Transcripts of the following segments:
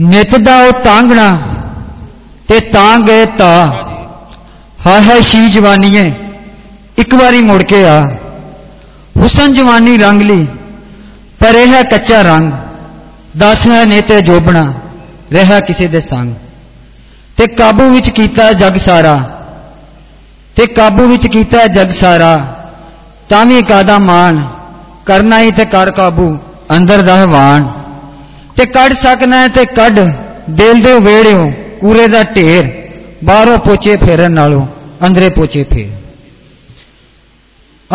ਨਿਤ ਦਾ ਉਹ ਤਾਂਗਣਾ ਤੇ ਤਾਂ ਗਏ ਤਾ। ਹਾਏ ਹਾਏ ਸ਼ੀ ਜਵਾਨੀਏ, ਇੱਕ ਵਾਰੀ ਮੁੜ ਕੇ ਆ। ਹੁਸਨ ਜਵਾਨੀ ਰੰਗ ਲਈ, ਪਰ ਇਹ ਹੈ ਕੱਚਾ ਰੰਗ। ਦਸ ਹੈ ਨੇ ਤੇ ਜੋਬਣਾ ਰਹਿਆ ਕਿਸੇ ਦੇ ਸੰਗ। ਤੇ ਕਾਬੂ ਵਿੱਚ ਕੀਤਾ ਜਗ ਸਾਰਾ। ਤੇ ਕਾਬੂ ਵਿੱਚ ਕੀਤਾ ਜਗ ਸਾਰਾ, ਤਾਂ ਵੀ ਕਾਦਾ ਮਾਨ ਕਰਨਾ ਹੀ ਤੇ ਕਰ ਕਾਬੂ, ਅੰਦਰ ਦਾ ਹਵਾਨ। ਤੇ ਕੱਢ ਸਕਣਾ ਹੈ ਤੇ ਕੱਢ। ਦਿਲ ਦੇ ਵੇੜਿਓ ਕੂਰੇ ਦਾ ਢੇਰ, ਬਾਹਰੋਂ ਪੋਚੇ ਫੇਰਨ ਨਾਲੋਂ ਅੰਦਰੇ ਪੋਚੇ ਫੇਰ।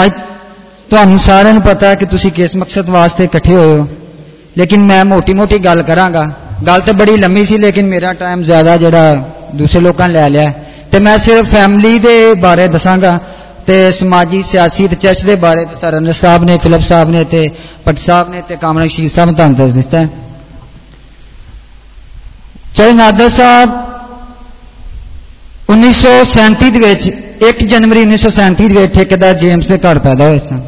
ਅੱਜ ਤੁਹਾਨੂੰ ਸਾਰਿਆਂ ਨੂੰ ਪਤਾ ਹੈ ਕਿ ਤੁਸੀਂ ਕਿਸ ਮਕਸਦ ਵਾਸਤੇ ਇਕੱਠੇ ਹੋਏ ਹੋ। ਲੇਕਿਨ ਮੈਂ ਮੋਟੀ-ਮੋਟੀ ਗੱਲ ਕਰਾਂਗਾ। ਗੱਲ ਤੇ ਬੜੀ ਲੰਮੀ ਸੀ, ਲੇਕਿਨ ਮੇਰਾ ਟਾਈਮ ਜ਼ਿਆਦਾ ਜਿਹੜਾ ਦੂਸਰੇ ਲੋਕਾਂ ਨੇ ਲੈ ਲਿਆ। ਤੇ ਮੈਂ ਸਿਰਫ ਫੈਮਿਲੀ ਦੇ ਬਾਰੇ ਦੱਸਾਂਗਾ ਤੇ ਸਮਾਜੀ, ਸਿਆਸੀ ਤੇ ਚਰਚ ਦੇ ਬਾਰੇ ਤੇ ਸਰਨ ਸਾਹਿਬ ਨੇ ਫਿਲਪ ਸਾਹਿਬ ਨੇ ਤੇ ਪਟ ਸਾਹਿਬ ਨੇ ਤੇ ਕਾਮਰਾ ਸ਼ੀਰ ਸਾਹਿਬ ਨੇ ਤੁਹਾਨੂੰ ਦੱਸ ਦਿੱਤਾ। ਚਰਨ ਨਾਦਰ ਸਾਹਿਬ 1937 ਦੇ ਵਿੱਚ 1 ਜਨਵਰੀ 1937 ਦੇ ਵਿੱਚ ਠੇਕੇਦਾਰ ਜੇਮਸ ਦੇ ਘਰ ਪੈਦਾ ਹੋਏ ਸਨ।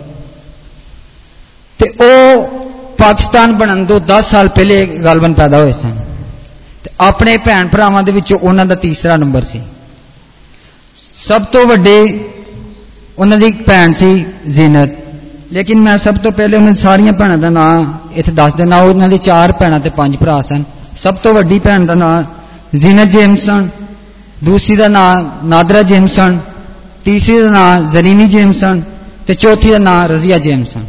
ਤੇ ਉਹ ਪਾਕਿਸਤਾਨ ਬਣਨ ਤੋਂ 10 ਸਾਲ ਪਹਿਲੇ ਗਲਬਨ ਪੈਦਾ ਹੋਏ ਸਨ। ਤੇ ਆਪਣੇ ਭੈਣ ਭਰਾਵਾਂ ਦੇ ਵਿੱਚੋਂ ਉਹਨਾਂ ਦਾ ਤੀਸਰਾ ਨੰਬਰ ਸੀ। ਸਭ ਤੋਂ ਵੱਡੇ ਉਹਨਾਂ ਦੀ ਇੱਕ ਭੈਣ ਸੀ ਜ਼ੀਨਤ। ਲੇਕਿਨ ਮੈਂ ਸਭ ਤੋਂ ਪਹਿਲੇ ਉਹਨਾਂ ਸਾਰੀਆਂ ਭੈਣਾਂ ਦਾ ਨਾਮ ਇੱਥੇ ਦੱਸ ਦੇਣਾ ਉਹਨਾਂ ਦੇ ਚਾਰ ਭੈਣਾਂ ਤੇ ਪੰਜ ਭਰਾ ਸਨ। ਸਭ ਤੋਂ ਵੱਡੀ ਭੈਣ ਦਾ ਨਾਮ ਜ਼ੀਨਤ ਜੇਮਸਨ ਦੂਸਰੀ ਦਾ ਨਾਮ ਨਾਦਰਾ ਜੇਮਸਨ ਤੀਸਰੀ ਦਾ ਨਾਮ ਜ਼ਰੀਨੀ ਜੇਮਸਨ ਤੇ ਚੌਥੀ ਦਾ ਨਾਮ ਰਜ਼ੀਆ ਜੇਮਸਨ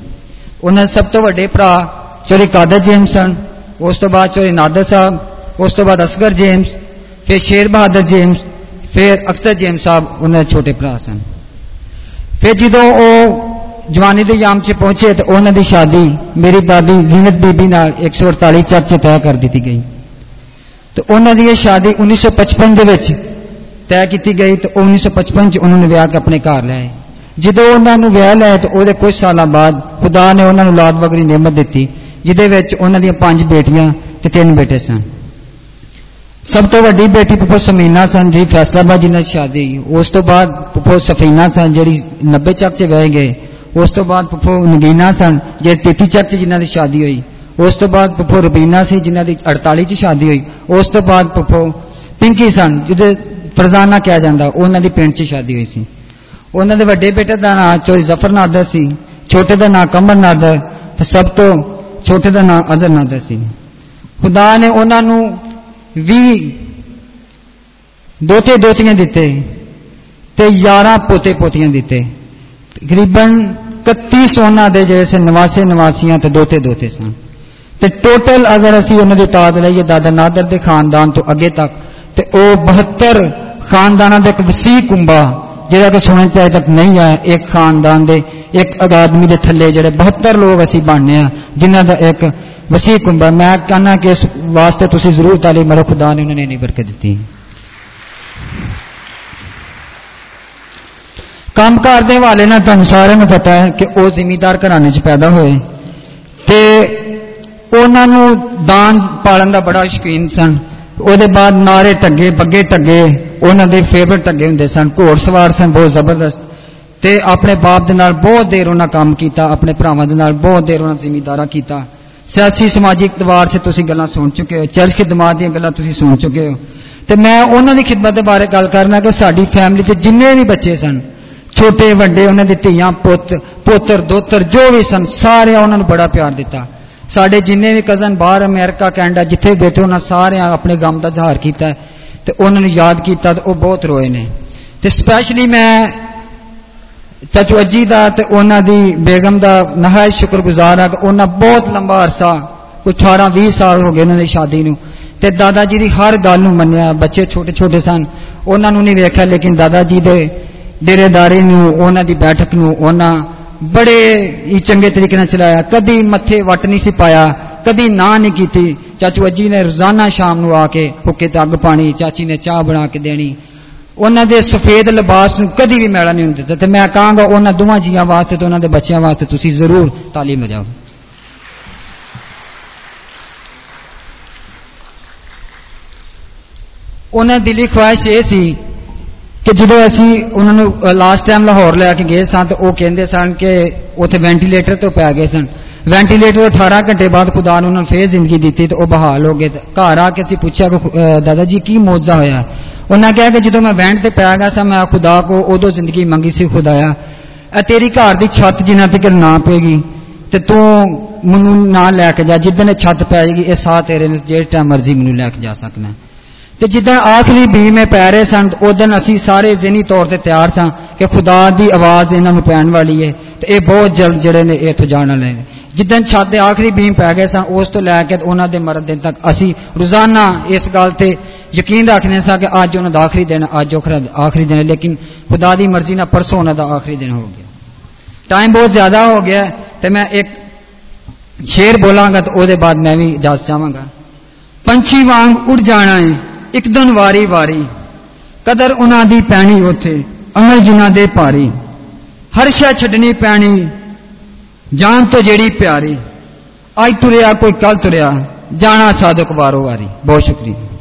ਉਹਨਾਂ ਦੇ ਸਭ ਤੋਂ ਵੱਡੇ ਭਰਾ ਚੋਰੀ ਕਾਦਰ ਜੇਮਸਨ ਉਸ ਤੋਂ ਬਾਅਦ ਚੋਰੀ ਨਾਦਰ ਸਾਹਿਬ, ਉਸ ਤੋਂ ਬਾਅਦ ਅਸਗਰ ਜੇਮਸ, ਫਿਰ ਸ਼ੇਰ ਬਹਾਦਰ ਜੇਮਸ, ਫਿਰ ਅਖਤਰ ਜੇਮਸ ਸਾਹਿਬ, ਉਹਨਾਂ ਦੇ ਛੋਟੇ ਭਰਾ ਸਨ। ਫਿਰ ਜਦੋਂ ਉਹ ਜਵਾਨੀ ਦੇ ਯਾਮ 'ਚ ਪਹੁੰਚੇ ਤੇ ਉਹਨਾਂ ਦੀ ਸ਼ਾਦੀ ਮੇਰੀ ਦਾਦੀ ਜ਼ੀਨਤ ਬੀਬੀ ਨਾਲ 148 ਚੱਕ 'ਚ ਤੈਅ ਕਰ ਦਿੱਤੀ ਗਈ। ਤੇ ਉਹਨਾਂ ਦੀ ਇਹ ਸ਼ਾਦੀ 1955 ਦੇ ਵਿੱਚ ਤੈਅ ਕੀਤੀ ਗਈ ਤੇ 1955 'ਚ ਉਹਨਾਂ ਨੇ ਵਿਆਹ ਕੇ ਆਪਣੇ ਘਰ ਲਿਆਏ ਜਦੋਂ ਉਹਨਾਂ ਨੂੰ ਵਿਆਹ ਲਿਆ ਤੇ ਉਹਦੇ ਕੁਝ ਸਾਲਾਂ ਬਾਅਦ ਖੁਦਾ ਨੇ ਉਹਨਾਂ ਨੂੰ ਔਲਾਦ ਵਗਰੀ ਨਿਮਤ ਦਿੱਤੀ, ਜਿਹਦੇ ਵਿੱਚ ਉਹਨਾਂ ਦੀਆਂ ਪੰਜ ਬੇਟੀਆਂ ਤੇ ਤਿੰਨ ਬੇਟੇ ਸਨ। ਸਭ ਤੋਂ ਵੱਡੀ ਬੇਟੀ ਪੁੱਪੋ ਸਮੀਨਾ ਸਨ ਜੀ ਫੈਸਲਾਬਾਦ ਜੀ ਨਾਲ ਸ਼ਾਦੀ ਉਸ ਤੋਂ ਬਾਅਦ ਪੁੱਪੋ ਸਫੀਨਾ ਸਨ, ਜਿਹੜੀ 90 ਚੱਕ 'ਚ ਵਿਆਹੇ ਗਏ। ਉਸ ਤੋਂ ਬਾਅਦ ਪੁੱਪੋ ਨਗੀਨਾ ਸਨ, ਜਿਹੜੇ 33 ਚੱਕ 'ਚ ਜਿਨ੍ਹਾਂ ਦੀ ਸ਼ਾਦੀ ਹੋਈ। ਉਸ ਤੋਂ ਬਾਅਦ ਪੁੱਪੋ ਰਬੀਨਾ ਸੀ, ਜਿਨ੍ਹਾਂ ਦੀ 48 'ਚ ਸ਼ਾਦੀ ਹੋਈ। ਉਸ ਤੋਂ ਬਾਅਦ ਪੁੱਪੋ ਪਿੰਕੀ ਸਨ, ਜਿਹਦੇ ਫਰਜ਼ਾਨਾ ਕਿਹਾ ਜਾਂਦਾ, ਉਹਨਾਂ ਦੀ ਪਿੰਡ 'ਚ ਸ਼ਾਦੀ ਹੋਈ ਸੀ। ਉਹਨਾਂ ਦੇ ਵੱਡੇ ਬੇਟੇ ਦਾ ਨਾਮ ਚੋਰੀ ਜ਼ਫਰ ਨਾਦਰ ਸੀ, ਛੋਟੇ ਦਾ ਨਾਮ ਕਮਰ ਨਾਦਰ ਤੇ ਸਭ ਤੋਂ ਛੋਟੇ ਦਾ ਨਾਮ ਅਜ਼ਰ ਨਾਦਰ ਸੀ। ਖੁਦਾ ਨੇ ਉਹਨਾਂ ਨੂੰ 20 ਦੋਤੇ ਦੋਤੀਆਂ ਦਿੱਤੇ ਤੇ 11 ਪੋਤੇ ਪੋਤੀਆਂ ਦਿੱਤੇ। ਤਕਰੀਬਨ 31 ਸੋਨਾ ਦੇ ਜੈਸੇ ਨਵਾਸੇ ਨਵਾਸੀਆਂ ਤੇ ਦੋਤੇ ਦੋਤੇ ਸਨ। ਤੇ ਟੋਟਲ ਅਗਰ ਅਸੀਂ ਉਹਨਾਂ ਦੀ ਤਾਦ ਲਈਏ ਦਾਦਾ ਨਾਦਰ ਦੇ ਖਾਨਦਾਨ ਤੋਂ ਅੱਗੇ ਤੱਕ, ਤੇ ਉਹ 72 ਖਾਨਦਾਨਾਂ ਦਾ ਇੱਕ ਵਸੀ ਕੁੰਬਾ, ਜਿਹੜਾ ਕਿ ਸੁਣਨ ਚ ਅਜੇ ਤੱਕ ਨਹੀਂ ਆਇਆ, ਇੱਕ ਖਾਨਦਾਨ ਦੇ, ਇੱਕ ਆਦਮੀ ਦੇ ਥੱਲੇ ਜਿਹੜੇ 72 ਲੋਕ ਅਸੀਂ ਬਣਨੇ ਆ, ਜਿਨ੍ਹਾਂ ਦਾ ਇੱਕ ਵਸੀ ਕੁੰਬਾ। ਮੈਂ ਕਹਿੰਦਾ ਕਿ ਇਸ ਵਾਸਤੇ ਤੁਸੀਂ ਜ਼ਰੂਰ ਤਾਲੀਮ ਮਾਰੋ ਖੁਦਾ ਨੇ ਉਹਨਾਂ ਨੇ ਨਹੀਂ ਬਰਕਤ ਦਿੱਤੀ। ਕੰਮਕਾਰ ਦੇ ਹਵਾਲੇ ਨਾਲ ਤੁਹਾਨੂੰ ਸਾਰਿਆਂ ਨੂੰ ਪਤਾ ਹੈ ਕਿ ਉਹ ਜ਼ਿਮੀਦਾਰ ਘਰਾਣੇ 'ਚ ਪੈਦਾ ਹੋਏ। ਤੇ ਉਹਨਾਂ ਨੂੰ ਦਾਨ ਪਾਲਣ ਦਾ ਬੜਾ ਸ਼ੌਕੀਨ ਸਨ। ਉਹਦੇ ਬਾਅਦ ਨਾਰੇ ਟੱਗੇ ਬੱਗੇ ਟੱਗੇ, ਉਹਨਾਂ ਦੇ ਫੇਵਰਟ ਟੱਗੇ ਹੁੰਦੇ ਸਨ। ਘੋੜਸਵਾਰ ਸਨ, ਬਹੁਤ ਜ਼ਬਰਦਸਤ। ਤੇ ਆਪਣੇ ਬਾਪ ਦੇ ਨਾਲ ਬਹੁਤ ਦੇਰ ਉਹਨਾਂ ਕੰਮ ਕੀਤਾ, ਆਪਣੇ ਭਰਾਵਾਂ ਦੇ ਨਾਲ ਬਹੁਤ ਦੇਰ ਉਹਨਾਂ ਜ਼ਿਮੀਦਾਰਾ ਕੀਤਾ। ਸਿਆਸੀ, ਸਮਾਜਿਕ ਇਤਬਾਰ ਸੇ ਤੁਸੀਂ ਗੱਲਾਂ ਸੁਣ ਚੁੱਕੇ ਹੋ। ਚਰਚ ਖਿਦਮਤ ਦੀਆਂ ਗੱਲਾਂ ਤੁਸੀਂ ਸੁਣ ਚੁੱਕੇ ਹੋ। ਤੇ ਮੈਂ ਉਹਨਾਂ ਦੀ ਖਿਦਮਤ ਦੇ ਬਾਰੇ ਗੱਲ ਕਰਨਾ ਕਿ ਸਾਡੀ ਫੈਮਿਲੀ 'ਚ ਜਿੰਨੇ ਵੀ ਬੱਚੇ ਸਨ, ਛੋਟੇ, ਵੱਡੇ, ਉਹਨਾਂ ਦੇ ਧੀਆਂ, ਪੁੱਤ, ਪੋਤਰ, ਦੋਤਰ, ਜੋ ਵੀ ਸਨ ਸਾਰੇ ਉਹਨਾਂ ਨੂੰ ਬੜਾ ਪਿਆਰ ਦਿੱਤਾ। ਸਾਡੇ ਜਿੰਨੇ ਵੀ ਕਜ਼ਨ ਬਾਹਰ ਅਮਰੀਕਾ, ਕੈਨੇਡਾ, ਜਿੱਥੇ ਵੀ ਬੈਠੇ, ਉਹਨਾਂ ਸਾਰਿਆਂ ਆਪਣੇ ਗਮ ਦਾ ਜ਼ਾਹਰ ਕੀਤਾ ਤੇ ਉਹਨਾਂ ਨੂੰ ਯਾਦ ਕੀਤਾ ਤੇ ਉਹ ਬਹੁਤ ਰੋਏ ਨੇ। ਤੇ ਸਪੈਸ਼ਲੀ ਮੈਂ ਚਾਚੂ ਅੱਜੀ ਦਾ ਤੇ ਉਹਨਾਂ ਦੀ ਬੇਗਮ ਦਾ ਨਹਾਇਤ ਸ਼ੁਕਰਗੁਜ਼ਾਰ ਹਾਂ ਕਿ ਉਹਨਾਂ ਬਹੁਤ ਲੰਬਾ ਅਰਸਾ, ਕੋਈ 18 20 ਸਾਲ ਹੋ ਗਏ ਉਹਨਾਂ ਦੀ ਸ਼ਾਦੀ ਨੂੰ। ਤੇ ਦਾਦਾ ਜੀ ਦੀ ਹਰ ਗੱਲ ਨੂੰ ਮੰਨਿਆ, ਬੱਚੇ ਛੋਟੇ ਛੋਟੇ ਸਨ, ਉਹਨਾਂ ਨੂੰ ਨਹੀਂ ਵੇਖਿਆ, ਲੇਕਿਨ ਦਾਦਾ ਜੀ ਦੇ ਡੇਰੇਦਾਰੀ ਨੂੰ, ਉਹਨਾਂ ਦੀ ਬੈਠਕ ਨੂੰ, ਉਹਨਾਂ ਬੜੇ ਹੀ ਚੰਗੇ ਤਰੀਕੇ ਨਾਲ ਚਲਾਇਆ। ਕਦੀ ਮੱਥੇ ਵੱਟ ਨਹੀਂ ਸੀ ਪਾਇਆ, ਕਦੀ ਨਾ ਨਹੀਂ ਕੀਤੀ। ਚਾਚੂ ਅੱਜੀ ਨੇ ਰੋਜ਼ਾਨਾ ਸ਼ਾਮ ਨੂੰ ਆ ਕੇ ਹੁੱਕੇ ਤੇ ਅੱਗ ਪਾਣੀ, ਚਾਚੀ ਨੇ ਚਾਹ ਬਣਾ ਕੇ ਦੇਣੀ। ਉਹਨਾਂ ਦੇ ਸਫੇਦ ਲਿਬਾਸ ਨੂੰ ਕਦੀ ਵੀ ਮੈਲਾ ਨਹੀਂ ਹੁੰਦਾ ਤੇ ਮੈਂ ਕਹਾਂਗਾ, ਉਹਨਾਂ ਦੋਵਾਂ ਜੀਆਂ ਵਾਸਤੇ ਤੇ ਉਹਨਾਂ ਦੇ ਬੱਚਿਆਂ ਵਾਸਤੇ ਤੁਸੀਂ ਜ਼ਰੂਰ ਤਾਲੀਮ ਲਜਾਓ ਉਹਨਾਂ ਦੀ ਦਿਲੀ ਖੁਆਇਸ਼ ਇਹ ਸੀ ਕਿ ਜਦੋਂ ਅਸੀਂ ਉਹਨਾਂ ਨੂੰ ਲਾਸਟ ਟਾਈਮ ਲਾਹੌਰ ਲੈ ਕੇ ਗਏ ਸਾਂ ਤਾਂ ਉਹ ਕਹਿੰਦੇ ਸਨ ਕਿ ਉੱਥੇ ਵੈਂਟੀਲੇਟਰ ਤੋਂ ਪੈ ਗਏ ਸਨ। ਵੈਂਟੀਲੇਟਰ 18 ਘੰਟੇ ਬਾਅਦ ਖੁਦਾ ਨੇ ਉਹਨਾਂ ਨੂੰ ਫੇਰ ਜ਼ਿੰਦਗੀ ਦਿੱਤੀ ਤੇ ਉਹ ਬਹਾਲ ਹੋ ਗਏ ਤੇ ਘਰ ਆ ਕੇ ਅਸੀਂ ਪੁੱਛਿਆ ਕਿ ਅਹ, ਦਾਦਾ ਜੀ ਕੀ ਮੌਜਜ਼ਾ ਹੋਇਆ? ਉਹਨਾਂ ਕਿਹਾ ਕਿ ਜਦੋਂ ਮੈਂ ਵੈਂਟ ਤੇ ਪੈ ਗਿਆ ਸਾਂ ਮੈਂ ਖੁਦਾ ਕੋ ਉਦੋਂ ਜ਼ਿੰਦਗੀ ਮੰਗੀ ਸੀ ਖੁਦਾਇਆ। ਇਹ ਤੇਰੀ ਘਰ ਦੀ ਛੱਤ ਜਿੰਨਾ ਤੱਕ ਨਾ ਪਏਗੀ ਤੇ ਤੂੰ ਮੈਨੂੰ ਨਾਲ ਲੈ ਕੇ ਜਾ। ਜਿੱਦਣ ਇਹ ਛੱਤ ਪੈ ਜਾਏਗੀ ਇਹ ਸਾਹ ਤੇਰੇ ਨੇ ਜਿਹੜੇ ਟਾਈਮ ਮਰਜ਼ੀ ਮੈਨੂੰ ਲੈ ਕੇ ਜਾ ਸਕਣਾ। ਤੇ ਜਿੱਦਣ ਆਖਰੀ ਬੀਮੇ ਪੈ ਰਹੇ ਸਨ ਉਦੋਂ ਅਸੀਂ ਸਾਰੇ ਜ਼ਿਹਨੀ ਤੌਰ ਤੇ ਤਿਆਰ ਸਾਂ ਕਿ ਖੁਦਾ ਦੀ ਆਵਾਜ਼ ਇਹਨਾਂ ਨੂੰ ਪੈਣ ਵਾਲੀ ਹੈ ਤੇ ਇਹ ਬਹੁਤ ਜਲਦ ਜਿਹੜੇ ਨੇ ਇਹ ਇੱਥੋਂ ਜਾਣ ਵਾਲੇ ਨੇ। ਜਿੱਦਣ ਛੱਤ ਦੇ ਆਖਰੀ ਬੀਮ ਪੈ ਗਏ ਸਨ ਉਸ ਤੋਂ ਲੈ ਕੇ ਉਹਨਾਂ ਦੇ ਮਰਨ ਦਿਨ ਤੱਕ ਅਸੀਂ ਰੋਜ਼ਾਨਾ ਇਸ ਗੱਲ ਤੇ ਯਕੀਨ ਰੱਖਦੇ ਸਾਂ ਕਿ ਅੱਜ ਉਹਨਾਂ ਦਾ ਆਖਰੀ ਦਿਨ, ਅੱਜ ਉਹ ਆਖਰੀ ਦਿਨ ਹੈ, ਲੇਕਿਨ ਖੁਦਾ ਦੀ ਮਰਜ਼ੀ ਨਾਲ ਪਰਸੋਂ ਉਹਨਾਂ ਦਾ ਆਖਰੀ ਦਿਨ ਹੋ ਗਿਆ। ਟਾਈਮ ਬਹੁਤ ਜ਼ਿਆਦਾ ਹੋ ਗਿਆ ਤੇ ਮੈਂ ਇੱਕ ਸ਼ੇਰ ਬੋਲਾਂਗਾ ਤੇ ਉਹਦੇ ਬਾਅਦ ਮੈਂ ਵੀ ਇਜਾਜ਼ਤ ਚਾਹਾਂਗਾ। ਪੰਛੀ ਵਾਂਗ ਉੱਡ ਜਾਣਾ ਹੈ ਇੱਕ ਦਿਨ ਵਾਰੀ ਵਾਰੀ। ਕਦਰ ਉਹਨਾਂ ਦੀ ਪੈਣੀ ਉਥੇ, ਅਮਲ ਜਿਨ੍ਹਾਂ ਦੇ ਭਾਰੀ। ਹਰ ਸ਼ੈ ਛੱਡਣੀ ਪੈਣੀ, ਜਾਨ ਤੋਂ ਜਿਹੜੀ ਪਿਆਰੀ। ਅੱਜ ਤੁਰਿਆ ਕੋਈ ਕੱਲ ਤੁਰਿਆ, ਜਾਣਾ ਸਾਧਕ ਵਾਰੋ ਵਾਰੀ। ਬਹੁਤ ਸ਼ੁਕਰੀਆ।